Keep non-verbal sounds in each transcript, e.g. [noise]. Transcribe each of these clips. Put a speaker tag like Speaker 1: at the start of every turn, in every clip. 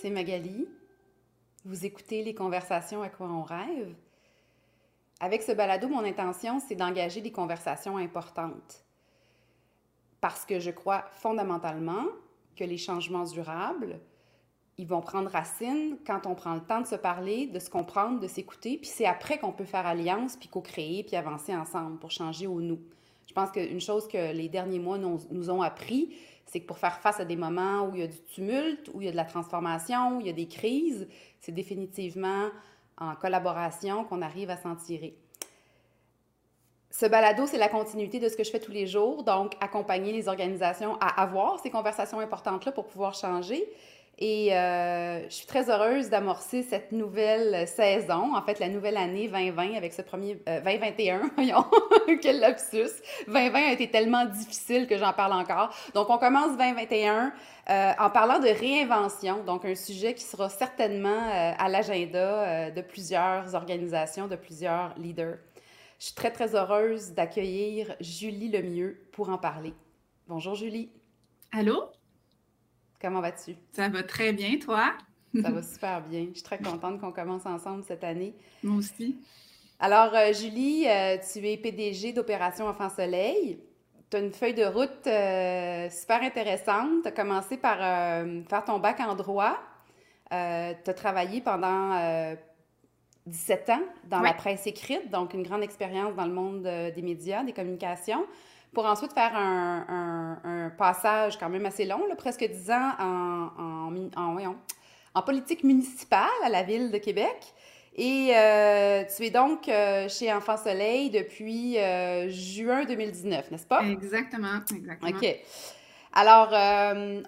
Speaker 1: c'est Magali. Vous écoutez les conversations à quoi on rêve. Avec ce balado, mon intention, c'est d'engager des conversations importantes. Parce que je crois fondamentalement que les changements durables, ils vont prendre racine quand on prend le temps de se parler, de se comprendre, de s'écouter, puis c'est après qu'on peut faire alliance, puis co-créer, puis avancer ensemble pour changer au nous. Je pense qu'une chose que les derniers mois nous, nous ont appris, c'est que pour faire face à des moments où il y a du tumulte, où il y a de la transformation, où il y a des crises, c'est définitivement en collaboration qu'on arrive à s'en tirer. Ce balado, c'est la continuité de ce que je fais tous les jours, donc accompagner les organisations à avoir ces conversations importantes-là pour pouvoir changer. Et euh, je suis très heureuse d'amorcer cette nouvelle saison, en fait la nouvelle année 2020 avec ce premier 2021, euh, [laughs] voyons, [laughs] quel lapsus. 2020 a été tellement difficile que j'en parle encore. Donc on commence 2021 euh, en parlant de réinvention, donc un sujet qui sera certainement à l'agenda de plusieurs organisations, de plusieurs leaders. Je suis très très heureuse d'accueillir Julie Lemieux pour en parler. Bonjour Julie.
Speaker 2: Allô?
Speaker 1: Comment vas-tu?
Speaker 2: Ça va très bien, toi?
Speaker 1: Ça va [laughs] super bien. Je suis très contente qu'on commence ensemble cette année.
Speaker 2: Moi aussi.
Speaker 1: Alors, euh, Julie, euh, tu es PDG d'Opération Enfant Soleil. Tu as une feuille de route euh, super intéressante. Tu as commencé par faire ton bac en droit. tu as travaillé pendant 17 ans dans la presse écrite, donc une grande expérience dans le monde des médias, des communications pour ensuite faire un, passage quand même assez long, presque dix ans en, en, en, politique municipale à la ville de Québec. Et euh, tu es donc euh, chez Enfant Soleil depuis euh, juin 2019, n'est-ce pas?
Speaker 2: Exactement, exactement.
Speaker 1: OK. Alors,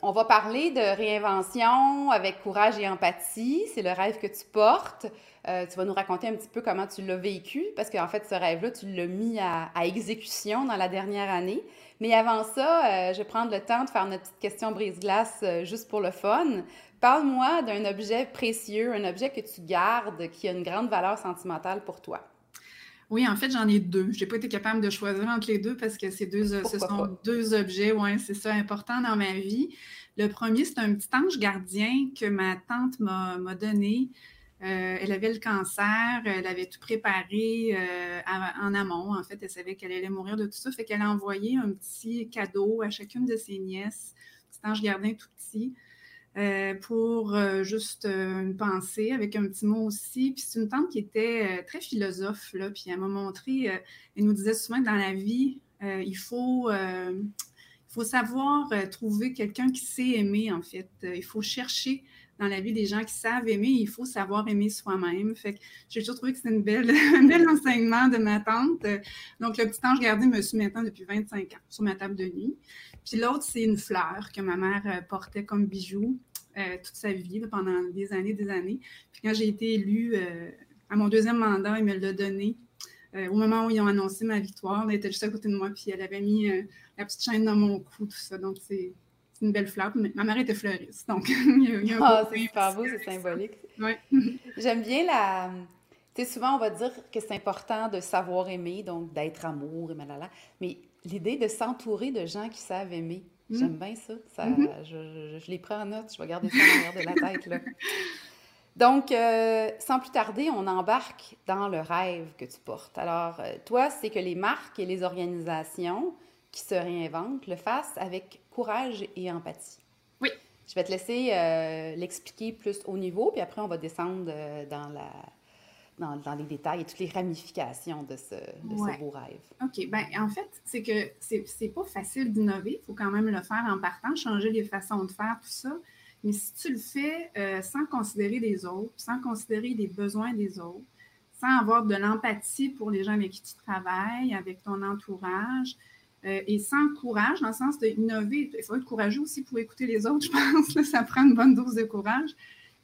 Speaker 1: on va parler de réinvention avec courage et empathie. C'est le rêve que tu portes. Euh, tu vas nous raconter un petit peu comment tu l'as vécu, parce qu'en fait, ce rêve-là, tu l'as mis à, exécution dans la dernière année. Mais avant ça, euh, je vais prendre le temps de faire notre petite question brise-glace euh, juste pour le fun. Parle-moi d'un objet précieux, un objet que tu gardes, qui a une grande valeur sentimentale pour toi.
Speaker 2: Oui, en fait, j'en ai deux. Je n'ai pas été capable de choisir entre les deux parce que ces deux, ce sont deux objets, ouais, c'est ça, important dans ma vie. Le premier, c'est un petit ange gardien que ma tante m'a donné. Euh, elle avait le cancer, elle avait tout préparé euh, en amont. En fait, elle savait qu'elle allait mourir de tout ça. Fait qu'elle a envoyé un petit cadeau à chacune de ses nièces, petit ange gardien tout petit, euh, pour juste une pensée avec un petit mot aussi. Puis c'est une tante qui était très philosophe, là. Puis elle m'a montré, elle nous disait souvent que dans la vie, il faut. faut savoir trouver quelqu'un qui sait aimer, en fait. il faut chercher dans la vie des gens qui savent aimer, il faut savoir aimer soi-même. Fait que j'ai toujours trouvé que c'était une belle, [laughs] un bel enseignement de ma tante. Donc, le petit ange gardé me suit maintenant depuis 25 ans sur ma table de nuit. Puis l'autre, c'est une fleur que ma mère euh, portait comme bijou euh, toute sa vie, pendant des années, des années. Puis quand j'ai été élue euh, à mon deuxième mandat, il me l'a donné. au moment où ils ont annoncé ma victoire, elle était juste à côté de moi, puis elle avait mis la petite chaîne dans mon cou, tout ça. Donc, c'est une belle fleur. Ma mère était fleuriste, donc [laughs] il
Speaker 1: y a, Ah, c'est super beau, c'est symbolique.
Speaker 2: Oui. [laughs]
Speaker 1: J'aime bien la... Tu sais, souvent, on va dire que c'est important de savoir aimer, donc d'être amour et malala. Mais l'idée de s'entourer de gens qui savent aimer, mm. j'aime bien ça. ça mm-hmm. je, je, les prends en note, je vais garder ça en arrière de la tête, là. Donc, euh, sans plus tarder, on embarque dans le rêve que tu portes. Alors, euh, toi, c'est que les marques et les organisations qui se réinventent le fassent avec courage et empathie.
Speaker 2: Oui.
Speaker 1: Je vais te laisser euh, l'expliquer plus au niveau, puis après, on va descendre dans, la, dans, dans, les détails et toutes les ramifications de ce, de ce beau rêve.
Speaker 2: OK. Bien, en fait, c'est que c'est pas facile d'innover. Il faut quand même le faire en partant, changer les façons de faire, tout ça. Mais si tu le fais euh, sans considérer les autres, sans considérer les besoins des autres, sans avoir de l'empathie pour les gens avec qui tu travailles, avec ton entourage, euh, et sans courage, dans le sens d'innover. Il faut être courageux aussi pour écouter les autres, [laughs] je pense. ça prend une bonne dose de courage.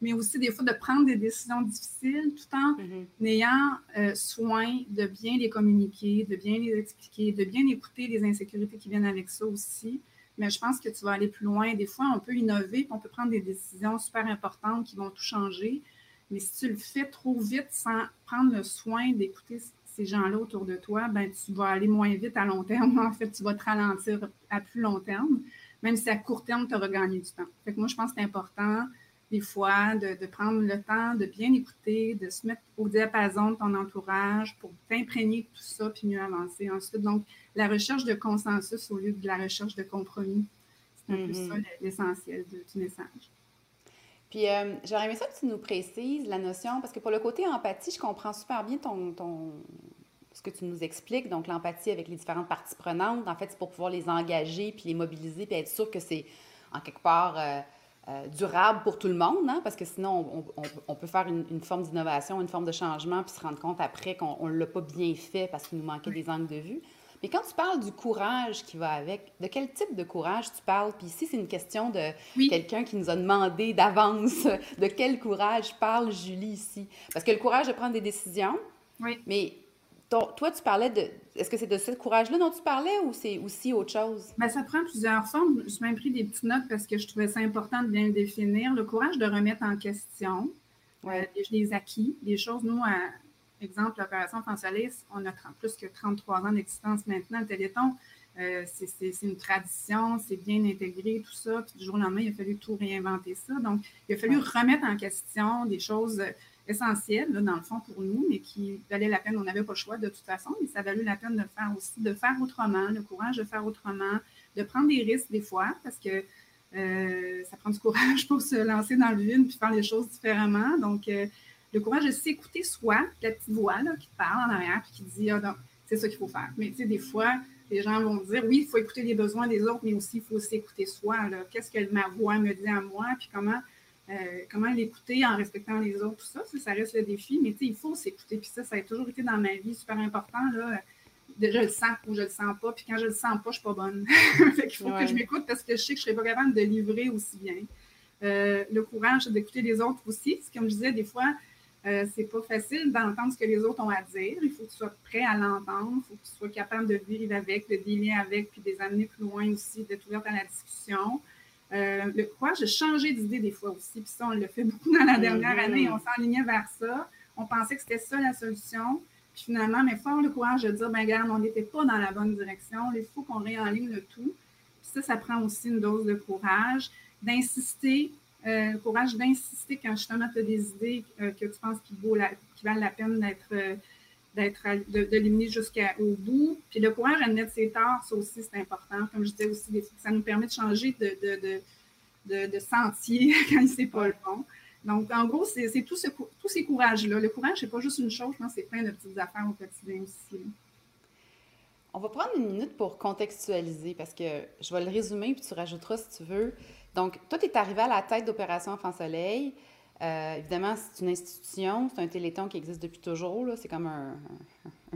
Speaker 2: Mais aussi, des fois, de prendre des décisions difficiles tout en mm-hmm. ayant euh, soin de bien les communiquer, de bien les expliquer, de bien écouter les insécurités qui viennent avec ça aussi. Mais je pense que tu vas aller plus loin. Des fois, on peut innover, on peut prendre des décisions super importantes qui vont tout changer. Mais si tu le fais trop vite sans prendre le soin d'écouter ces gens-là autour de toi, ben, tu vas aller moins vite à long terme. [laughs] En fait, tu vas te ralentir à plus long terme, même si à court terme, tu auras gagné du temps. Fait que moi, je pense que c'est important des fois, de, prendre le temps de bien écouter, de se mettre au diapason de ton entourage pour t'imprégner de tout ça, puis mieux avancer ensuite. Donc, la recherche de consensus au lieu de la recherche de compromis, c'est un peu ça mm-hmm. l'essentiel du message.
Speaker 1: Puis, euh, j'aurais aimé ça que tu nous précises la notion, parce que pour le côté empathie, je comprends super bien ton, ton ce que tu nous expliques. Donc, l'empathie avec les différentes parties prenantes, en fait, c'est pour pouvoir les engager, puis les mobiliser, puis être sûr que c'est, en quelque part, euh, euh, durable pour tout le monde, hein, parce que sinon, on, peut faire une, forme d'innovation, une forme de changement, puis se rendre compte après qu'on ne l'a pas bien fait parce qu'il nous manquait des angles de vue. Mais quand tu parles du courage qui va avec, de quel type de courage tu parles? Puis ici, c'est une question de quelqu'un qui nous a demandé d'avance [laughs] de quel courage parle Julie ici? Parce que le courage de prendre des décisions,
Speaker 2: oui.
Speaker 1: mais toi, tu parlais de. Est-ce que c'est de ce courage-là dont tu parlais ou c'est aussi autre chose?
Speaker 2: Bien, ça prend plusieurs formes. Je même pris des petites notes parce que je trouvais ça important de bien le définir. Le courage de remettre en question euh, les, acquis, les choses. Nous, à exemple, l'opération Fansalis, on a plus que 33 ans d'existence maintenant. Le Téléthon, euh, c'est une tradition, c'est bien intégré, tout ça. Puis du jour au lendemain, il a fallu tout réinventer ça. Donc, il a fallu remettre en question des choses essentiel, dans le fond, pour nous, mais qui valait la peine. On n'avait pas le choix de toute façon, mais ça valait la peine de faire aussi, de faire autrement, le courage de faire autrement, de prendre des risques des fois, parce que euh, ça prend du courage [laughs] pour se lancer dans le vide puis faire les choses différemment. Donc, euh, le courage de s'écouter soi, la petite voix là, qui parle en arrière puis qui dit ah, c'est ça qu'il faut faire. Mais tu sais, des fois, les gens vont dire oui, il faut écouter les besoins des autres, mais aussi il faut s'écouter soi. Qu'est-ce que ma voix me dit à moi, puis comment euh, comment l'écouter en respectant les autres, tout ça, ça, reste le défi, mais il faut s'écouter. Puis ça, ça a toujours été dans ma vie super important. Là. De, je le sens ou je le sens pas. Puis quand je le sens pas, je suis pas bonne. [laughs] fait qu'il faut que je m'écoute parce que je sais que je serais pas capable de livrer aussi bien. Euh, le courage d'écouter les autres aussi. Comme je disais, des fois, euh, c'est pas facile d'entendre ce que les autres ont à dire. Il faut que tu sois prêt à l'entendre. Il faut que tu sois capable de vivre avec, de dealer avec, puis de les amener plus loin aussi, d'être ouverte à la discussion. Euh, le courage de changer d'idée des fois aussi. Puis ça, on l'a fait beaucoup dans la dernière mm-hmm. année. On s'enlignait vers ça. On pensait que c'était ça la solution. Puis finalement, mais fort le courage de dire, ben regarde, on n'était pas dans la bonne direction. Il faut qu'on réenligne le tout. Puis ça, ça prend aussi une dose de courage, d'insister, euh, le courage d'insister quand justement tu as des idées euh, que tu penses qui, vaut qui valent la peine d'être d'être de, l'éliminer jusqu'au bout. Puis le courage à admettre ses torts, ça aussi, c'est important. Comme je disais aussi, ça nous permet de changer de, de, de sentier [laughs] quand c'est pas le bon. Donc, en gros, c'est tout ce, tous ces courages-là. Le courage, c'est pas juste une chose, c'est plein de petites affaires au quotidien aussi.
Speaker 1: On va prendre une minute pour contextualiser parce que je vais le résumer puis tu rajouteras si tu veux. Donc, toi, tu es arrivé à la tête d'Opération Enfant Soleil. Euh, évidemment, c'est une institution, c'est un téléthon qui existe depuis toujours. C'est comme un,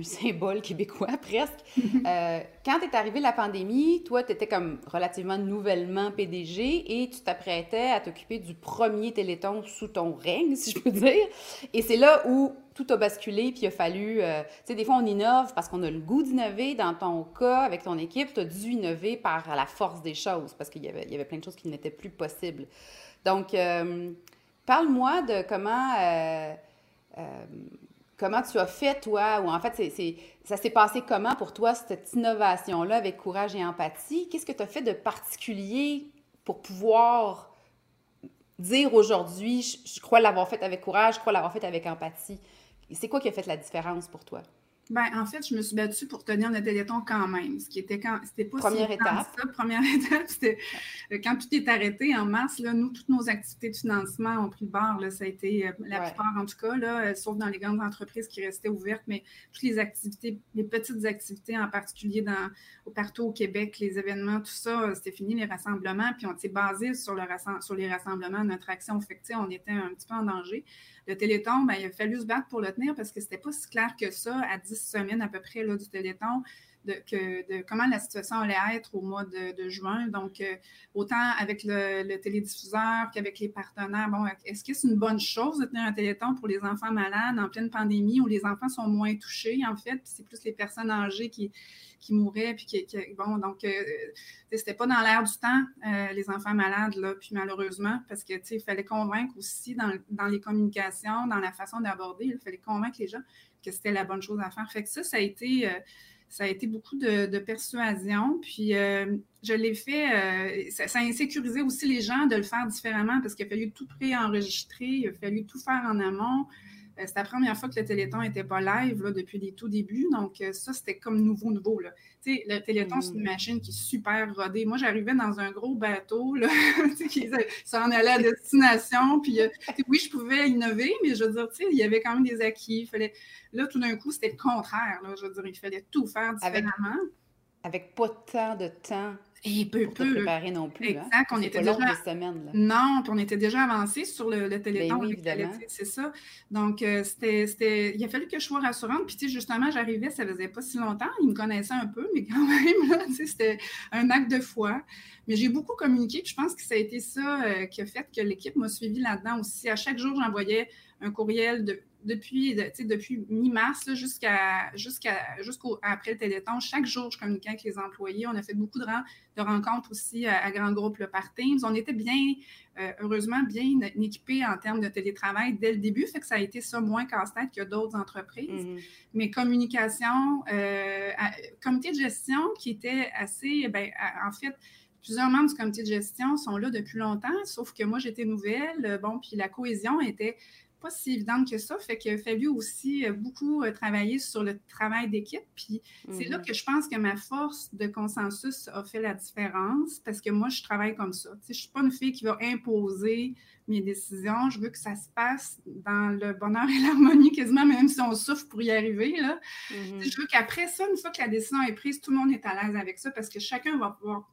Speaker 1: symbole [laughs] québécois presque. [laughs] Euh, quand est arrivée la pandémie, toi, tu étais comme relativement nouvellement PDG et tu t'apprêtais à t'occuper du premier téléthon sous ton règne, si je peux dire. Et c'est là où tout a basculé, puis il a fallu... Euh, tu sais, des fois, on innove parce qu'on a le goût d'innover. Dans ton cas, avec ton équipe, tu as dû innover par la force des choses parce qu'il y avait, y avait plein de choses qui n'étaient plus possibles. Donc... Parle-moi de comment, euh, euh, comment tu as fait, toi, ou en fait, ça s'est passé comment pour toi, cette innovation-là avec courage et empathie? Qu'est-ce que tu as fait de particulier pour pouvoir dire aujourd'hui, je, je crois l'avoir fait avec courage, je crois l'avoir fait avec empathie? C'est quoi qui a fait la différence pour toi?
Speaker 2: Ben, en fait, je me suis battue pour tenir le téléthon quand même, ce qui était quand c'était pas
Speaker 1: première étape.
Speaker 2: Première [laughs] étape, c'était euh, quand tout est arrêté en mars, là, nous, toutes nos activités de financement ont pris le bord. Là, ça a été euh, la plupart, en tout cas, là, euh, sauf dans les grandes entreprises qui restaient ouvertes, mais toutes les activités, les petites activités en particulier dans, partout au Québec, les événements, tout ça, c'était fini les rassemblements, puis on s'est basé sur, le, sur les rassemblements, notre action. Fait que, on était un petit peu en danger le Téléthon, ben, il a fallu se battre pour le tenir parce que c'était pas si clair que ça à 10 semaines à peu près là, du Téléthon. De, que, de comment la situation allait être au mois de, juin. Donc, euh, autant avec le, télédiffuseur qu'avec les partenaires. Bon, est-ce que c'est une bonne chose de tenir un téléthon pour les enfants malades en pleine pandémie où les enfants sont moins touchés, en fait, puis c'est plus les personnes âgées qui, qui mouraient, puis qui, bon, donc, euh, c'était pas dans l'air du temps, euh, les enfants malades, là, puis malheureusement, parce que, tu sais, il fallait convaincre aussi dans, dans, les communications, dans la façon d'aborder, il fallait convaincre les gens que c'était la bonne chose à faire. Fait que ça, ça a été, euh, beaucoup de, persuasion. Puis euh, je l'ai fait, ça, ça, a insécurisé aussi les gens de le faire différemment parce qu'il a fallu tout préenregistrer, il a fallu tout faire en amont. Euh, c'est la première fois que le Téléthon n'était pas live depuis les tout débuts. Donc, euh, ça, c'était comme nouveau, nouveau. Là. le Téléthon, c'est une mm. machine qui est super rodée. Moi, j'arrivais dans un gros bateau là, [laughs] qui s'en allait à destination. Puis, euh, oui, je pouvais innover, mais je veux dire, il y avait quand même des acquis. Fallait... Là, tout d'un coup, c'était le contraire. Là, je veux dire, il fallait tout faire différemment.
Speaker 1: Avec, avec pas tant de temps
Speaker 2: et peu,
Speaker 1: pour peu. préparer non plus.
Speaker 2: Hein. Exact. On était déjà...
Speaker 1: semaines, là.
Speaker 2: Non, puis on était déjà avancé sur le, le téléphone.
Speaker 1: Ben oui, évidemment.
Speaker 2: C'est ça. Donc, euh, c'était, il a fallu que je sois rassurante. Puis, tu sais, justement, j'arrivais, ça faisait pas si longtemps. Il me connaissait un peu, mais [laughs] quand même, c'était un acte de foi. Mais j'ai beaucoup communiqué. Puis, je pense que ça a été ça euh, qui a fait que l'équipe m'a suivi là-dedans aussi. À chaque jour, j'envoyais un courriel de depuis, depuis mi-mars jusqu'à jusqu'à jusqu'au après le Téléthon, chaque jour, je communiquais avec les employés. On a fait beaucoup de, de rencontres aussi à, grand groupe le par Teams. On était bien, euh, heureusement, bien équipés en termes de télétravail dès le début, fait que ça a été ça moins casse-tête que d'autres entreprises. Mm-hmm. Mais communication, euh, comité de gestion qui était assez, ben, en fait, plusieurs membres du comité de gestion sont là depuis longtemps, sauf que moi, j'étais nouvelle. Bon, puis la cohésion était pas si évidente que ça. Fait qu'il a fallu aussi beaucoup euh, travailler sur le travail d'équipe. Puis c'est là mhm. que je pense que ma force de consensus a fait la différence parce que moi, je travaille comme ça. je ne suis pas une fille qui va imposer mes décisions. Je veux que ça se passe dans le bonheur et l'harmonie, quasiment, même si on souffre pour y arriver. Là. Mhm. Je veux qu'après ça, une fois que la décision est prise, tout le monde est à l'aise avec ça parce que chacun va pouvoir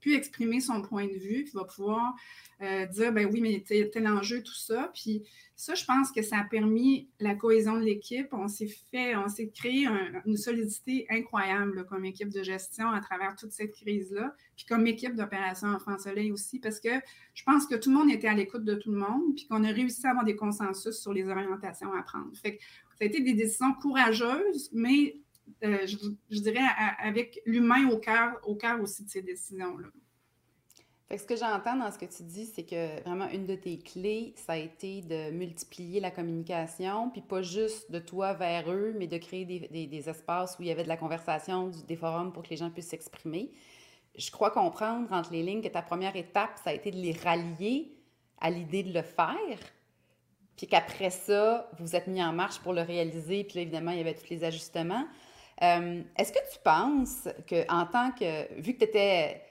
Speaker 2: pu exprimer son point de vue, puis va pouvoir euh, dire, ben oui, mais tel enjeu, tout ça. Puis ça, je pense que ça a permis la cohésion de l'équipe. On s'est fait, on s'est créé une solidité incroyable comme équipe de gestion à travers toute cette crise-là, puis comme équipe d'opération Enfant Soleil aussi, parce que je pense que tout le monde était à l'écoute de tout le monde, puis qu'on a réussi à avoir des consensus sur les orientations à prendre. Fait que ça a été des décisions courageuses, mais euh, je, dirais, avec l'humain au cœur, au cœur aussi de ces décisions-là.
Speaker 1: ce que j'entends dans ce que tu dis, c'est que vraiment une de tes clés, ça a été de multiplier la communication, puis pas juste de toi vers eux, mais de créer des, espaces où il y avait de la conversation, des forums pour que les gens puissent s'exprimer. Je crois comprendre entre les lignes que ta première étape, ça a été de les rallier à l'idée de le faire, puis qu'après ça, vous êtes mis en marche pour le réaliser, puis là, évidemment, il y avait tous les ajustements. Euh, est-ce que tu penses qu'en tant que, vu que tu étais,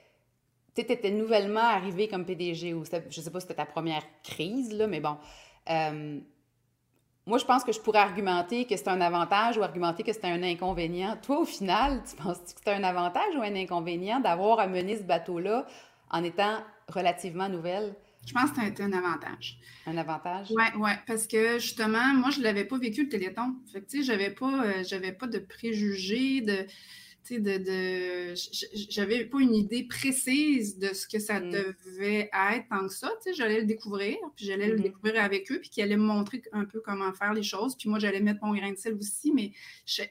Speaker 1: étais, nouvellement arrivé comme PDG, ou je ne sais pas si c'était ta première crise, là, mais bon, euh, moi, je pense que je pourrais argumenter que c'est un avantage ou argumenter que c'est un inconvénient. Toi, au final, tu penses que c'est un avantage ou un inconvénient d'avoir à mener ce bateau-là en étant relativement nouvelle?
Speaker 2: Je pense que ça un avantage.
Speaker 1: Un avantage?
Speaker 2: Oui, oui, parce que justement, moi, je ne l'avais pas vécu le Téléthon. Fait que, tu sais, j'avais pas, euh, pas de préjugés, de, tu sais, de, de j'avais pas une idée précise de ce que ça mm. devait être tant que ça. Tu sais, j'allais le découvrir, puis j'allais le mm-hmm. découvrir avec eux, puis qu'ils allaient me montrer un peu comment faire les choses. Puis moi, j'allais mettre mon grain de sel aussi, mais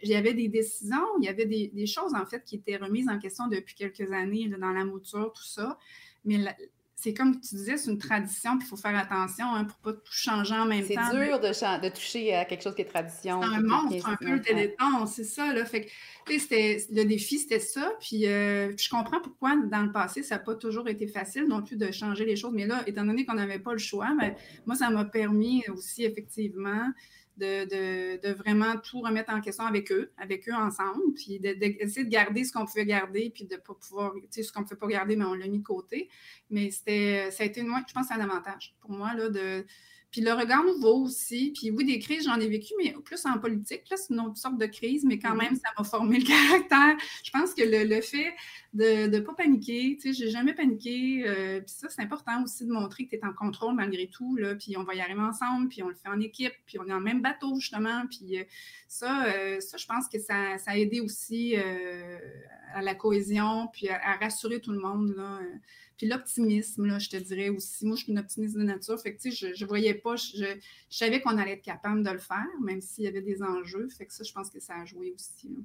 Speaker 2: il y avait des décisions, il y avait des, des, choses, en fait, qui étaient remises en question depuis quelques années dans la mouture, tout ça. Mais la, c'est comme tu disais, c'est une tradition, puis il faut faire attention hein, pour ne pas tout changer en même temps.
Speaker 1: C'est dur de, de, toucher à quelque chose qui est tradition.
Speaker 2: C'est un monstre, un peu le téléthon, c'est ça. Là. Fait que, le défi, c'était ça. Euh, puis, je comprends pourquoi, dans le passé, ça n'a pas toujours été facile non plus de changer les choses. Mais là, étant donné qu'on n'avait pas le choix, ben, moi, ça m'a permis aussi, effectivement, de, vraiment tout remettre en question avec eux, avec eux ensemble, puis d'essayer de, garder ce qu'on pouvait garder, puis de ne pas pouvoir, tu sais, ce qu'on ne pouvait pas garder, mais on l'a mis de côté. Mais c'était, ça a été, moi, je pense, un avantage pour moi, là, de, puis le regard nouveau aussi. Puis oui, des crises, j'en ai vécu, mais plus en politique. Là, c'est une autre sorte de crise, mais quand mm-hmm. même, ça m'a formé le [laughs] caractère. Je pense que le, fait de ne pas paniquer, tu sais, j'ai jamais paniqué. Euh, puis ça, c'est important aussi de montrer que tu es en contrôle malgré tout. Là, puis on va y arriver ensemble, puis on le fait en équipe, puis on est en même bateau, justement. Puis euh, ça, euh, ça, je pense que ça, ça a aidé aussi à la cohésion, puis à, à, rassurer tout le monde. Là. Puis l'optimisme, là, je te dirais aussi. Moi, je suis une optimiste de nature. Fait que, je ne voyais pas, je, savais qu'on allait être capable de le faire, même s'il y avait des enjeux. Fait que ça, je pense que ça a joué aussi.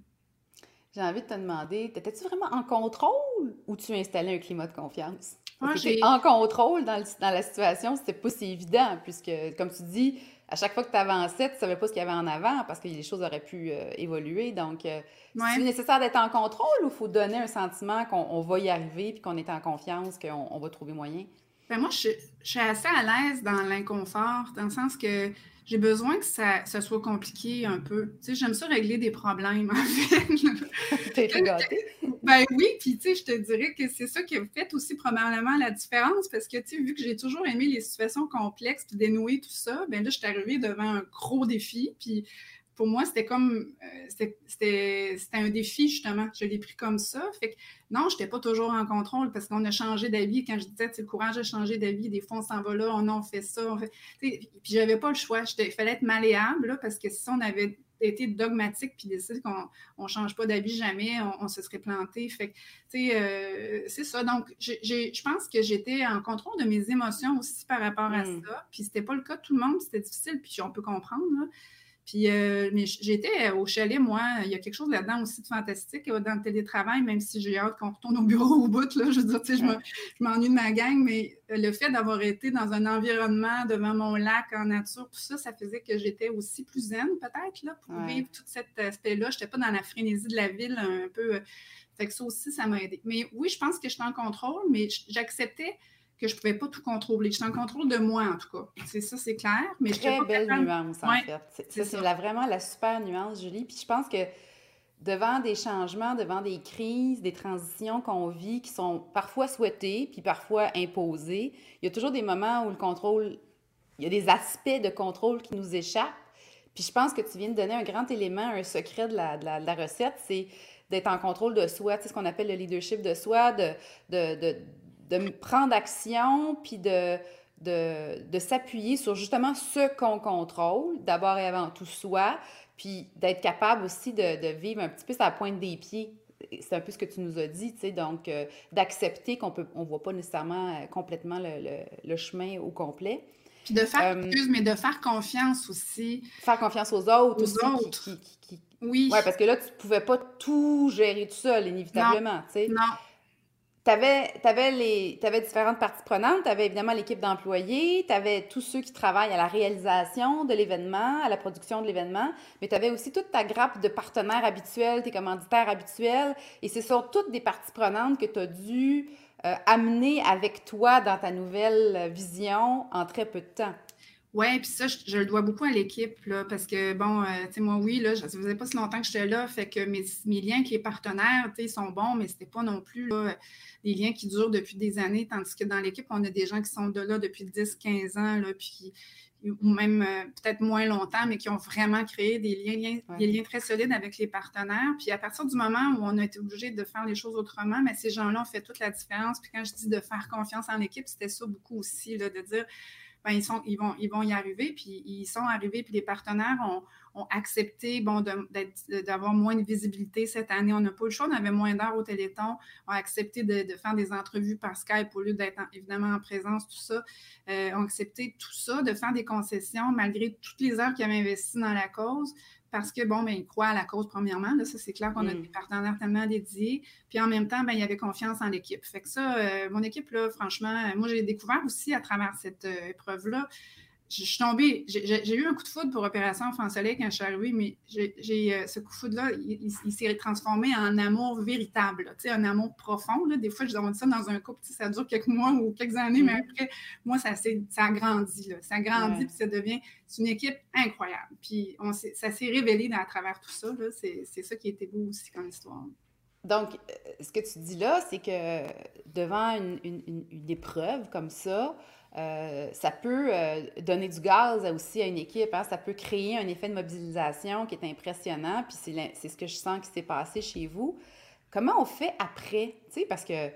Speaker 1: J'ai envie de te demander, étais-tu vraiment en contrôle ou tu installais un climat de confiance?
Speaker 2: Parce
Speaker 1: en contrôle dans, dans la situation, c'était pas si évident, puisque, comme tu dis, à chaque fois que tu avançais, tu ne savais pas ce qu'il y avait en avant parce que les choses auraient pu euh, évoluer. Donc, euh, c'est nécessaire d'être en contrôle ou il faut donner un sentiment qu'on va y arriver puis qu'on est en confiance, qu'on va trouver moyen?
Speaker 2: Ben moi, je, suis assez à l'aise dans l'inconfort, dans le sens que j'ai besoin que ça, soit compliqué un peu. Tu sais, j'aime ça régler des problèmes, en fait. [laughs]
Speaker 1: T'es gâtée? [laughs]
Speaker 2: Ben oui, puis tu sais, je te dirais que c'est ça qui a fait aussi probablement la différence, parce que tu sais, vu que j'ai toujours aimé les situations complexes, puis dénouer tout ça, ben là, je suis arrivée devant un gros défi, puis pour moi, c'était comme, euh, c'était un défi, justement. Je l'ai pris comme ça. Fait que non, je n'étais pas toujours en contrôle parce qu'on a changé d'avis. Quand je disais, le courage a changé d'avis, des fois, on s'en va là, on, on fait ça. On fait... Puis j'avais pas le choix. Il fallait être malléable, là, parce que si on avait été dogmatique puis décidé qu'on ne change pas d'avis jamais, on, se serait planté. Fait tu sais, euh, c'est ça. Donc, je pense que j'étais en contrôle de mes émotions aussi par rapport à hmm. ça. Puis c'était pas le cas de tout le monde, c'était difficile, puis on peut comprendre. Là. Puis, euh, mais j'étais au chalet, moi, il y a quelque chose là-dedans aussi de fantastique euh, dans le télétravail, même si j'ai hâte qu'on retourne au bureau au bout, là, je veux dire, tu sais, je m'ennuie de ma gang, mais euh, le fait d'avoir été dans un environnement devant mon lac en nature, tout ça, ça faisait que j'étais aussi plus zen, peut-être, là, pour vivre tout cet aspect-là. Je n'étais pas dans la frénésie de la ville, un peu. Fait que ça aussi, ça m'a aidé. Mais oui, je pense que j'étais en contrôle, mais j'acceptais que je ne pouvais pas tout contrôler. Je suis en contrôle de moi, en tout cas. C'est ça, c'est clair.
Speaker 1: Mais Très belle nuance, en fait. C'est vraiment la super nuance, Julie. Puis je pense que devant des changements, devant des crises, des transitions qu'on vit qui sont parfois souhaitées, puis parfois imposées, il y a toujours des moments où le contrôle, il y a des aspects de contrôle qui nous échappent. Puis je pense que tu viens de donner un grand élément, un secret de la, de la, recette, c'est d'être en contrôle de soi, sais, ce qu'on appelle le leadership de soi, de, de de prendre action, puis de, de, s'appuyer sur justement ce qu'on contrôle, d'abord et avant tout soi, puis d'être capable aussi de, vivre un petit peu la pointe des pieds. C'est un peu ce que tu nous as dit, tu sais, donc euh, d'accepter qu'on peut, on voit pas nécessairement euh, complètement le, chemin au complet.
Speaker 2: Puis de faire, euh, mais de faire confiance aussi.
Speaker 1: Faire confiance aux autres
Speaker 2: aux Autres.
Speaker 1: oui. Ouais, parce que là, tu pouvais pas tout gérer tout seul, inévitablement, tu sais.
Speaker 2: Non.
Speaker 1: Tu avais, différentes parties prenantes. Tu avais évidemment l'équipe d'employés, tu avais tous ceux qui travaillent à la réalisation de l'événement, à la production de l'événement, mais tu avais aussi toute ta grappe de partenaires habituels, tes commanditaires habituels. Et ce sont toutes des parties prenantes que tu as dû euh, amener avec toi dans ta nouvelle vision en très peu de temps.
Speaker 2: Oui, puis ça, je, le dois beaucoup à l'équipe, là, parce que, bon, euh, tu sais, moi, oui, là, ça faisait pas si longtemps que j'étais là, fait que mes, mes liens avec les partenaires, tu sais, ils sont bons, mais c'était pas non plus, là, des liens qui durent depuis des années, tandis que dans l'équipe, on a des gens qui sont de là depuis 10, 15 ans, là, puis ou même euh, peut-être moins longtemps, mais qui ont vraiment créé des liens, des liens très solides avec les partenaires. Puis à partir du moment où on a été obligé de faire les choses autrement, mais ces gens-là ont fait toute la différence. Puis quand je dis de faire confiance en l'équipe, c'était ça beaucoup aussi, là, de dire ben, ils, vont, y arriver, puis ils sont arrivés, puis les partenaires ont, accepté d'avoir moins de visibilité cette année. On n'a pas le choix, on avait moins d'heures au Téléthon, ont accepté de, de, faire des entrevues par Skype au lieu d'être évidemment en présence, tout ça. Euh, ont accepté tout ça, de faire des concessions malgré toutes les heures qu'ils avaient investies dans la cause parce que, bon, ben, ils croient à la cause, premièrement. Là, ça, c'est clair qu'on a mm. des partenaires tellement dédiés. Puis en même temps, ben, il y avait confiance en l'équipe. Fait que ça, euh, mon équipe, là, franchement, moi, j'ai découvert aussi à travers cette euh, épreuve-là je suis tombée, j'ai eu un coup de foudre pour Opération Enfant Soleil quand je suis arrivée, mais j'ai euh, ce coup de foudre-là, il, s'est transformé en amour véritable, un amour profond. Là. Des fois, je dis ça dans un couple, ça dure quelques mois ou quelques années, mais mm-hmm. après, moi, ça, ça a grandi, là. ça a grandi, puis ça devient, c'est une équipe incroyable. Puis on ça s'est révélé à travers tout ça, c'est ça qui était beau aussi comme histoire.
Speaker 1: Donc, euh, ce que tu dis là, c'est que devant une, une, une épreuve comme ça, euh, ça peut euh, donner du gaz aussi à une équipe. Hein. Ça peut créer un effet de mobilisation qui est impressionnant. Puis c'est ce que je sens qui s'est passé chez vous. Comment on fait après? Parce que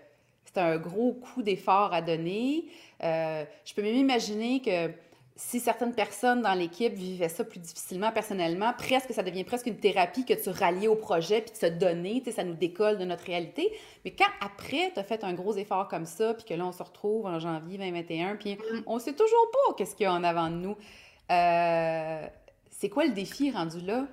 Speaker 1: c'est un gros coup d'effort à donner. Euh, je peux même imaginer que si certaines personnes dans l'équipe vivaient ça plus difficilement personnellement, presque ça devient presque une thérapie que tu rallies au projet puis de se donner, ça nous décolle de notre réalité. Mais quand après, tu as fait un gros effort comme ça, puis que là, on se retrouve en janvier 2021, puis mm. on sait toujours pas qu'est-ce qu'il y a en avant de nous, euh, c'est quoi le défi rendu là?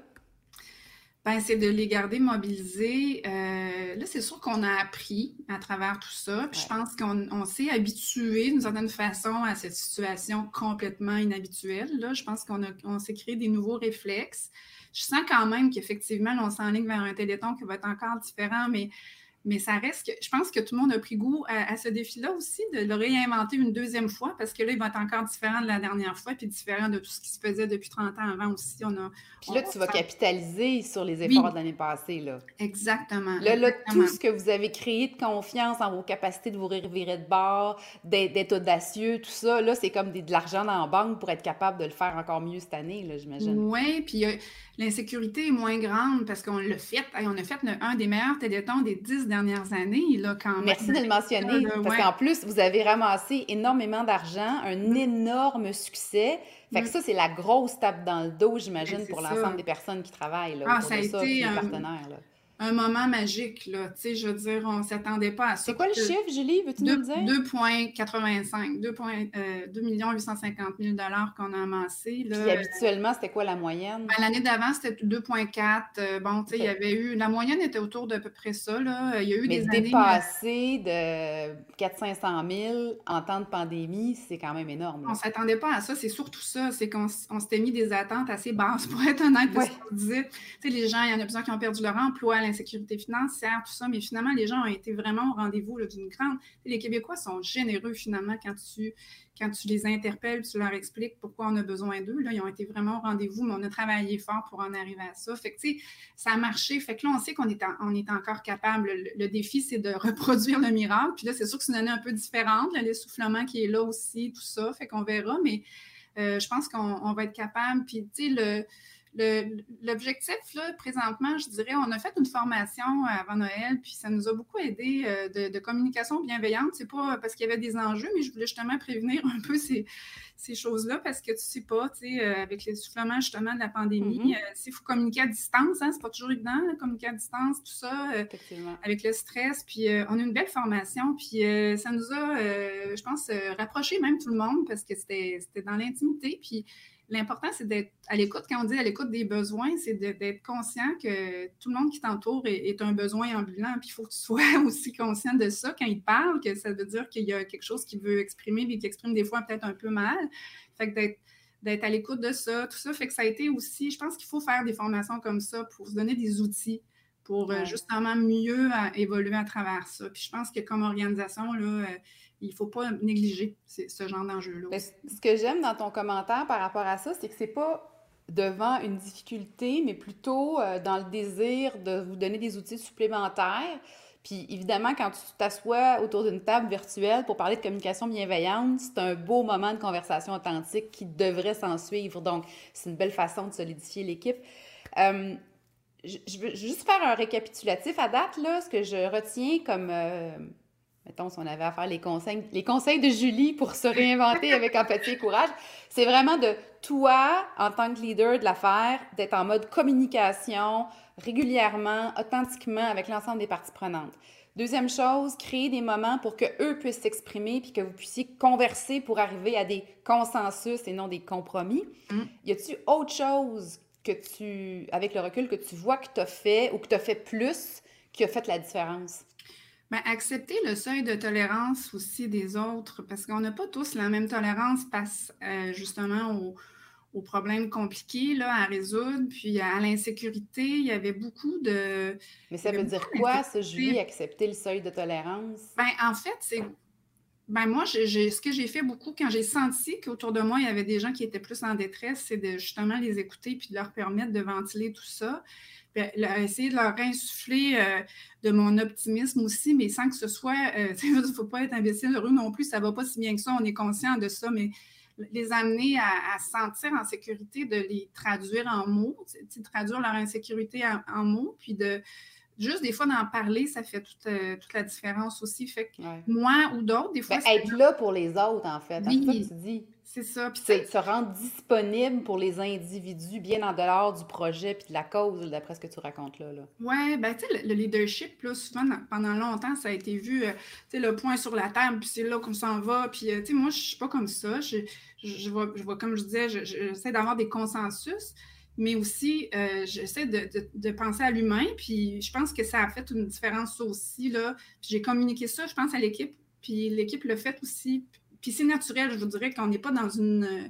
Speaker 2: Ben, c'est de les garder mobilisés. Euh, là, c'est sûr qu'on a appris à travers tout ça. Puis je pense qu'on s'est habitué d'une certaine façon à cette situation complètement inhabituelle. Là, je pense qu'on on s'est créé des nouveaux réflexes. Je sens quand même qu'effectivement, on s'enligne vers un téléthon qui va être encore différent, mais mais ça reste que je pense que tout le monde a pris goût à, ce défi-là aussi, de le réinventer une deuxième fois, parce que là, il va être encore différent de la dernière fois, puis différent de tout ce qui se faisait depuis 30 ans avant aussi. On a,
Speaker 1: puis là, tu vas capitaliser sur les efforts de l'année passée. Là.
Speaker 2: Exactement.
Speaker 1: Là, là, tout ce que vous avez créé de confiance en vos capacités de vous revirer de bord, d'être audacieux, tout ça, là, c'est comme de l'argent dans la banque pour être capable de le faire encore mieux cette année, là, j'imagine.
Speaker 2: Oui, puis euh, l'insécurité est moins grande parce qu'on l'a fait. on a fait un des meilleurs télétons des dix dernières années, là, quand même.
Speaker 1: Merci de le mentionner, parce qu'en plus, vous avez ramassé énormément d'argent, un mm. énorme succès. Fait que mm. ça, c'est la grosse tape dans le dos, j'imagine, pour l'ensemble des personnes qui travaillent là,
Speaker 2: ah, ça a été, un... partenaires. Là un moment magique, là. Tu sais, je veux dire, on ne s'attendait pas à ça.
Speaker 1: C'est quoi le chiffre, Julie? Veux-tu nous le dire?
Speaker 2: 2,85. 2, 850 000 qu'on a amassé.
Speaker 1: Puis habituellement, c'était quoi la moyenne?
Speaker 2: Ben, l'année d'avant, c'était 2,4. Euh, bon, tu sais, il y avait eu... La moyenne était autour d'à peu près ça, là. Il y a eu
Speaker 1: Mais
Speaker 2: des
Speaker 1: dépasser de 400-500 000 en temps de pandémie, c'est quand même énorme.
Speaker 2: On ne s'attendait pas à ça. C'est surtout ça. C'est qu'on s'était mis des attentes assez basses, pour être honnête, disait, tu sais, les gens, il y en a plusieurs qui ont perdu leur emploi, sécurité financière, tout ça, mais finalement, les gens ont été vraiment au rendez-vous d'une grande. Les Québécois sont généreux finalement quand tu, quand tu les interpelles, tu leur expliques pourquoi on a besoin d'eux. Là, ils ont été vraiment au rendez-vous, mais on a travaillé fort pour en arriver à ça. Fait que, tu sais, ça a marché. Fait que là, on sait qu'on est, on est encore capable. Le, défi, c'est de reproduire le miracle. Puis là, c'est sûr que c'est une année un peu différente, l'essoufflement qui est là aussi, tout ça. Fait qu'on verra, mais euh, je pense qu'on va être capable. Puis, tu sais, le L'objectif, là, présentement, je dirais, on a fait une formation avant Noël, puis ça nous a beaucoup aidé euh, de, communication bienveillante. C'est pas parce qu'il y avait des enjeux, mais je voulais justement prévenir [laughs] un peu ces, choses-là parce que tu sais pas, tu sais, euh, avec l'essoufflement justement de la pandémie, mm-hmm. euh, s'il faut communiquer à distance, hein, c'est pas toujours évident, communiquer à distance, tout ça, avec le stress. Puis on a une belle formation, puis ça nous a, je pense, rapproché même tout le monde parce que c'était dans l'intimité. Puis l'important, c'est d'être à l'écoute. Quand on dit à l'écoute des besoins, c'est d'être conscient que tout le monde qui t'entoure est, un besoin ambulant. Puis il faut que tu sois [laughs] aussi conscient de ça quand il te parle, que ça veut dire qu'il y a quelque chose qu'il veut exprimer, mais qui exprime des fois peut-être un peu mal. Fait que d'être à l'écoute de ça, tout ça. Fait que ça a été aussi, je pense qu'il faut faire des formations comme ça pour se donner des outils pour euh, justement mieux évoluer à travers ça. Puis je pense que comme organisation, là, euh, il ne faut pas négliger ce genre d'enjeu-là.
Speaker 1: Ben, ce que j'aime dans ton commentaire par rapport à ça, c'est que c'est pas devant une difficulté, mais plutôt euh, dans le désir de vous donner des outils supplémentaires. Puis évidemment, quand tu t'assois autour d'une table virtuelle pour parler de communication bienveillante, c'est un beau moment de conversation authentique qui devrait s'en suivre. Donc, c'est une belle façon de solidifier l'équipe. Euh, je, veux juste faire un récapitulatif à date, là, ce que je retiens comme euh, mettons, si on avait à faire les conseils, les conseils de Julie pour se réinventer avec empathie et courage, c'est vraiment de toi, en tant que leader de l'affaire, d'être en mode communication régulièrement, authentiquement avec l'ensemble des parties prenantes. Deuxième chose, créer des moments pour que eux puissent s'exprimer puis que vous puissiez converser pour arriver à des consensus et non des compromis. Mm. Y a-t-il autre chose que tu, avec le recul, que tu vois que tu as fait ou que tu as fait plus qui a fait la différence?
Speaker 2: Bien, accepter le seuil de tolérance aussi des autres, parce qu'on n'a pas tous la même tolérance face euh, justement aux, problèmes compliqués là, à résoudre, puis à l'insécurité. Il y avait beaucoup de.
Speaker 1: Mais ça veut dire quoi, ça, Julie, accepter le seuil de tolérance?
Speaker 2: Bien, en fait, c'est. Ben moi, ce que j'ai fait beaucoup quand j'ai senti qu'autour de moi, il y avait des gens qui étaient plus en détresse, c'est de justement les écouter puis de leur permettre de ventiler tout ça essayer de leur insuffler euh, de mon optimisme aussi, mais sans que ce soit, euh, [laughs] il ne faut pas être imbécile heureux non plus, ça ne va pas si bien que ça, on est conscient de ça, mais les amener à, se sentir en sécurité, de les traduire en mots, de traduire leur insécurité en, mots, puis de juste des fois d'en parler, ça fait toute, euh, toute, la différence aussi. Fait que moi ou d'autres, des fois.
Speaker 1: Ben, être là pour les autres, en fait. Oui, tu dis.
Speaker 2: C'est ça.
Speaker 1: Puis c'est se rendre disponible pour les individus bien en dehors du projet puis de la cause, d'après ce que tu racontes là. là.
Speaker 2: Oui, ben tu sais, le, leadership, là, souvent, pendant longtemps, ça a été vu, euh, tu sais, le point sur la table, puis c'est là qu'on s'en va. Puis, euh, tu sais, moi, je suis pas comme ça. Je, je, vois, je vois, comme je disais, j'essaie d'avoir des consensus. mais aussi, euh, j'essaie de, penser à l'humain, puis je pense que ça a fait une différence aussi, là. J'ai communiqué ça, je pense, à l'équipe, puis l'équipe l'a fait aussi. Puis c'est naturel, je vous dirais qu'on n'est pas dans une,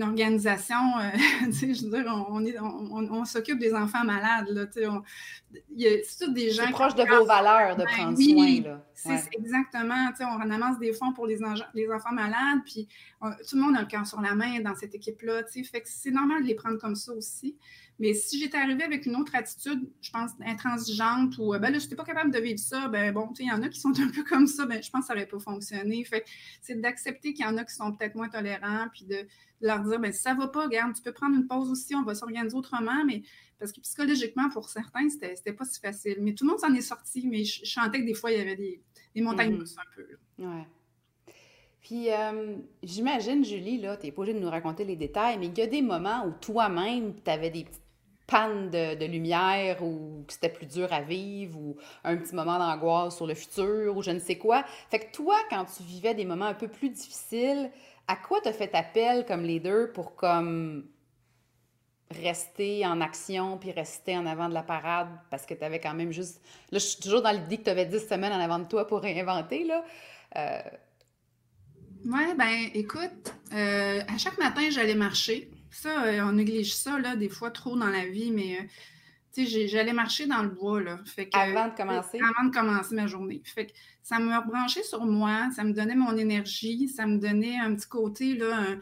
Speaker 2: organisation, euh, [laughs] je veux dire, on, on, s'occupe des enfants malades, là,
Speaker 1: c'est tout des gens... C'est proche de vos valeurs de prendre soin, là.
Speaker 2: C'est exactement, on amasse des fonds pour les, les enfants malades, puis tout le monde a le cœur sur la main dans cette équipe-là, fait que c'est normal de les prendre comme ça aussi. Mais si j'étais arrivée avec une autre attitude, je pense, intransigeante ou ben là, je n'étais pas capable de vivre ça, ben bon, il y en a qui sont [laughs] un peu comme ça, ben je pense que ça n'aurait pas fonctionné. Fait c'est d'accepter qu'il y en a qui sont peut-être moins tolérants, puis de, leur dire, ben si ça ne va pas, regarde, tu peux prendre une pause aussi, on va s'organiser autrement, mais parce que psychologiquement, pour certains, c'était, c'était pas si facile. Mais tout le monde s'en est sorti, mais je, chantais que des fois, il y avait des, montagnes mm-hmm. russes un peu.
Speaker 1: Ouais. Puis, euh, j'imagine, Julie, là, tu n'es pas obligée de nous raconter les détails, mais il y a des moments où toi-même, tu avais des petites panne de, lumière ou que c'était plus dur à vivre ou un petit moment d'angoisse sur le futur ou je ne sais quoi. Fait que toi, quand tu vivais des moments un peu plus difficiles, à quoi t'as fait appel comme leader pour comme rester en action puis rester en avant de la parade? Parce que tu avais quand même juste... Là, je suis toujours dans l'idée que tu avais 10 semaines en avant de toi pour réinventer, là. Euh...
Speaker 2: Ouais, ben écoute, euh, à chaque matin, j'allais marcher. Ça, euh, on néglige ça, là, des fois trop dans la vie, mais euh, tu sais, j'allais marcher dans le bois, là.
Speaker 1: Fait avant de commencer?
Speaker 2: Avant de commencer ma journée. Fait que ça me rebranchait sur moi, ça me donnait mon énergie, ça me donnait un petit côté, là,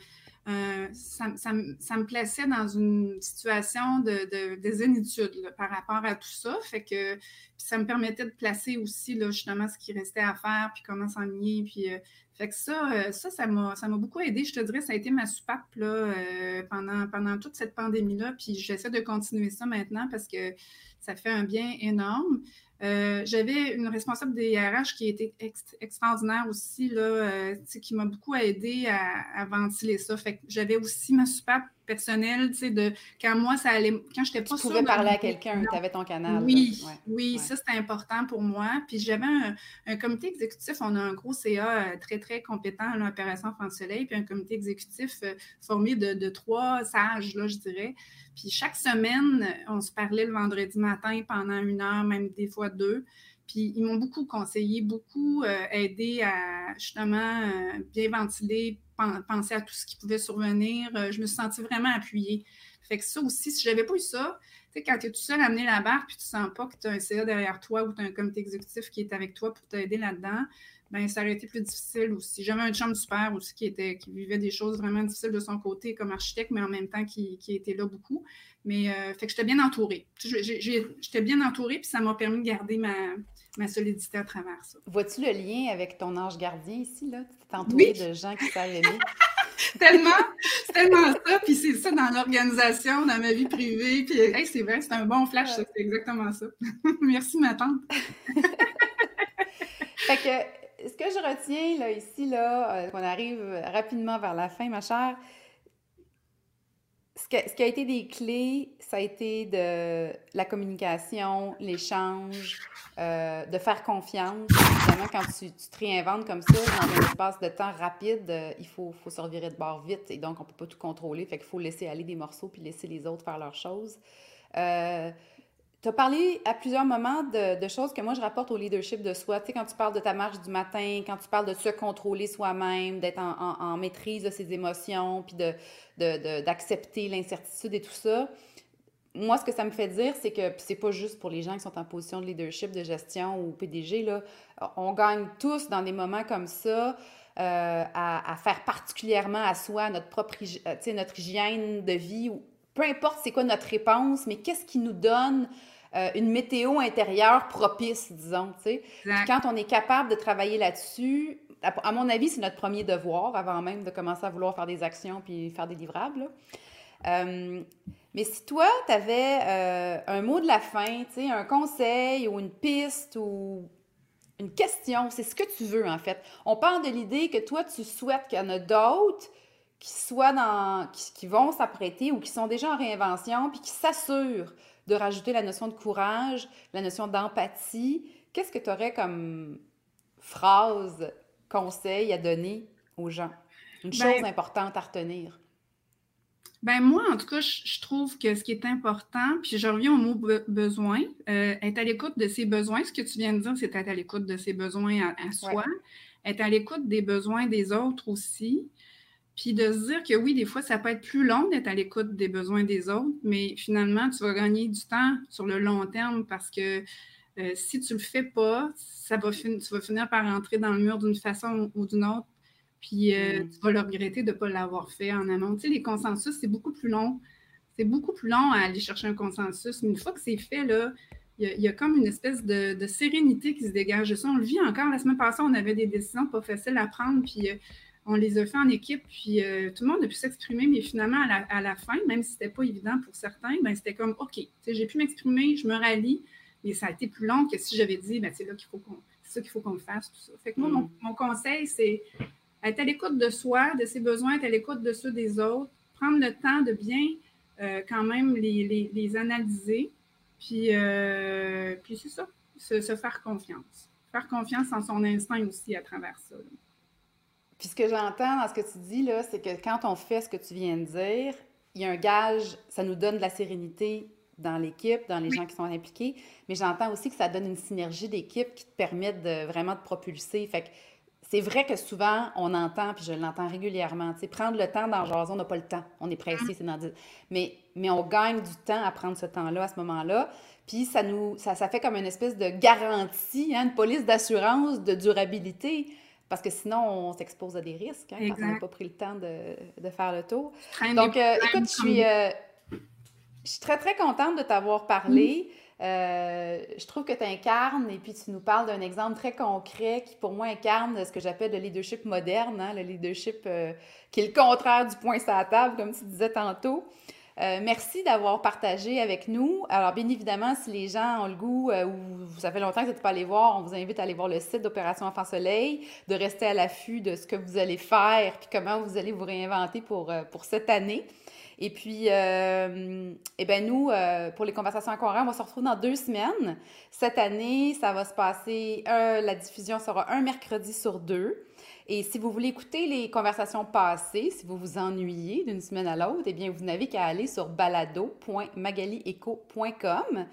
Speaker 2: ça, me plaçait dans une situation de, de, zénitude par rapport à tout ça. Fait que ça me permettait de placer aussi là, justement ce qui restait à faire, puis comment s'ennuyer, puis euh, fait que ça, euh, ça, ça m'a, ça m'a beaucoup aidé. Je te dirais, ça a été ma soupape là, euh, pendant, pendant toute cette pandémie-là. Puis j'essaie de continuer ça maintenant parce que ça fait un bien énorme. Euh, j'avais une responsable des RH qui était extraordinaire aussi, là, qui m'a beaucoup aidé à, à, ventiler ça. J'avais aussi ma soupape personnel, tu sais, de quand moi, ça allait, quand je n'étais pas
Speaker 1: Tu pouvais parler à quelqu'un, tu avais ton canal.
Speaker 2: Oui, oui, ça, c'était important pour moi. Puis j'avais un, comité exécutif, on a un gros CA euh, très, très compétent à l'opération France-Soleil, puis un comité exécutif euh, formé de, trois sages, là, je dirais. Puis chaque semaine, on se parlait le vendredi matin pendant une heure, même des fois deux. Puis ils m'ont beaucoup conseillé, beaucoup euh, aidé à justement bien ventiler, penser à tout ce qui pouvait survenir. Euh, je me suis sentie vraiment appuyée. Fait que ça aussi, si je n'avais pas eu ça, tu sais, quand tu es tout seul à mener la barre, puis tu sens pas que tu as un CA derrière toi ou tu as un comité exécutif qui est avec toi pour t'aider là-dedans, ben ça aurait été plus difficile aussi. J'avais un chambre super aussi qui était qui vivait des choses vraiment difficiles de son côté comme architecte, mais en même temps qui, qui était là beaucoup. Mais euh, fait que j'étais bien entourée. J'étais bien entourée, puis ça m'a permis de garder ma, ma solidité à travers ça.
Speaker 1: Vois-tu le lien avec ton ange gardien ici, là? Tu es entouré de gens qui savent aimer. [laughs]
Speaker 2: tellement, c'est tellement ça, puis c'est ça dans l'organisation, dans ma vie privée, puis hey, c'est vrai, c'est un bon flash, c'est exactement ça. [laughs] Merci, ma tante. [laughs]
Speaker 1: fait que, ce que je retiens, là, ici, là, euh, qu'on arrive rapidement vers la fin, ma chère, ce, qui a été des clés, ça a été de la communication, l'échange, euh, de faire confiance. Évidemment, quand tu, te réinventes comme ça, dans un espace de temps rapide, euh, il faut, faut se revirer de bord vite. Et donc, on ne peut pas tout contrôler. Fait qu'il faut laisser aller des morceaux puis laisser les autres faire leurs choses. Euh, tu as parlé à plusieurs moments de, choses que moi je rapporte au leadership de soi. Tu sais, quand tu parles de ta marche du matin, quand tu parles de se contrôler soi-même, d'être en, maîtrise de ses émotions, puis d'accepter de, l'incertitude et tout ça. Moi, ce que ça me fait dire, c'est que c'est pas juste pour les gens qui sont en position de leadership, de gestion ou PDG, là, on gagne tous dans des moments comme ça. Euh, à, faire particulièrement à soi notre propre euh, notre hygiène de vie, peu importe c'est quoi notre réponse, mais qu'est-ce qui nous donne euh, une météo intérieure propice, disons. tu sais? Quand on est capable de travailler là-dessus, à, mon avis, c'est notre premier devoir avant même de commencer à vouloir faire des actions puis faire des livrables. Euh, mais si toi, tu avais euh, un mot de la fin, un conseil ou une piste ou une question, c'est ce que tu veux en fait. On parle de l'idée que toi, tu souhaites qu'il y en a d'autres qui soient dans, qui, qui vont s'apprêter ou qui sont déjà en réinvention puis qui s'assurent de rajouter la notion de courage, la notion d'empathie. Qu'est-ce que tu aurais comme phrase, conseil à donner aux gens? Une ben chose importante à retenir?
Speaker 2: Ben moi, en tout cas, je, trouve que ce qui est important, puis je reviens au mot besoin, euh, être à l'écoute de ses besoins. Ce que tu viens de dire, c'est être à l'écoute de ses besoins à, soi, être à l'écoute des besoins des autres aussi. Puis de se dire que oui, des fois, ça peut être plus long d'être à l'écoute des besoins des autres, mais finalement, tu vas gagner du temps sur le long terme parce que euh, si tu ne le fais pas, ça va tu vas finir par rentrer dans le mur d'une façon ou d'une autre puis euh, mm. tu vas le regretter de ne pas l'avoir fait en amont. Tu sais, les consensus, c'est beaucoup plus long. C'est beaucoup plus long à aller chercher un consensus. Mais une fois que c'est fait, là, il y, a comme une espèce de, sérénité qui se dégage de ça. On le vit encore. La semaine passée, on avait des décisions pas faciles à prendre, puis euh, on les a fait en équipe, puis euh, tout le monde a pu s'exprimer, mais finalement, à la, fin, même si ce n'était pas évident pour certains, ben, c'était comme OK, j'ai pu m'exprimer, je me rallie, mais ça a été plus long que si j'avais dit ben, c'est là qu'il faut qu'on ça qu'il faut qu'on fasse, tout ça. Fait que moi, mm. mon conseil, c'est être à l'écoute de soi, de ses besoins, être à l'écoute de ceux des autres, prendre le temps de bien euh, quand même les, analyser, puis, euh, puis c'est ça, se, faire confiance. Faire confiance en son instinct aussi à travers ça.
Speaker 1: Puis ce que j'entends dans ce que tu dis, là, c'est que quand on fait ce que tu viens de dire, il y a un gage, ça nous donne de la sérénité dans l'équipe, dans les gens qui sont impliqués, mais j'entends aussi que ça donne une synergie d'équipe qui te permet de vraiment te propulser. Fait que c'est vrai que souvent, on entend, puis je l'entends régulièrement, tu sais, prendre le temps dans le jason, on n'a pas le temps, on est pressé, c'est dans mais, mais on gagne du temps à prendre ce temps-là, à ce moment-là, puis ça nous, ça, ça fait comme une espèce de garantie, hein, une police d'assurance de durabilité, parce que sinon, on s'expose à des risques hein, quand on n'a pas pris le temps de, de faire le tour. Donc, euh, écoute, je suis, euh, je suis très, très contente de t'avoir parlé. Euh, je trouve que tu incarnes et puis tu nous parles d'un exemple très concret qui, pour moi, incarne ce que j'appelle le leadership moderne, hein, le leadership qui est le contraire du point sur la table, comme tu disais tantôt. Euh, merci d'avoir partagé avec nous. Alors, bien évidemment, si les gens ont le goût ou ça fait longtemps que vous n'êtes pas allé voir, on vous invite à aller voir le site d'Opération Enfant Soleil, de rester à l'affût de ce que vous allez faire puis comment vous allez vous réinventer pour, pour cette année. Et puis, euh, eh ben nous, euh, pour les conversations en courant, on va se retrouver dans deux semaines. Cette année, ça va se passer, la diffusion sera un mercredi sur deux. Et si vous voulez écouter les conversations passées, si vous vous ennuyez d'une semaine à l'autre, eh bien, vous n'avez qu'à aller sur balado.magalieco.com.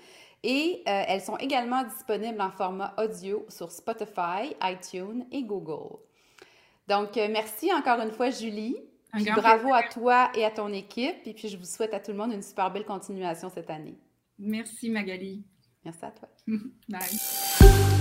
Speaker 1: Et euh, elles sont également disponibles en format audio sur Spotify, iTunes et Google. Donc, merci encore une fois, Julie bravo à toi et à ton équipe. Et puis, je vous souhaite à tout le monde une super belle continuation cette année.
Speaker 2: Merci, Magali.
Speaker 1: Merci à toi. [laughs]
Speaker 2: Bye.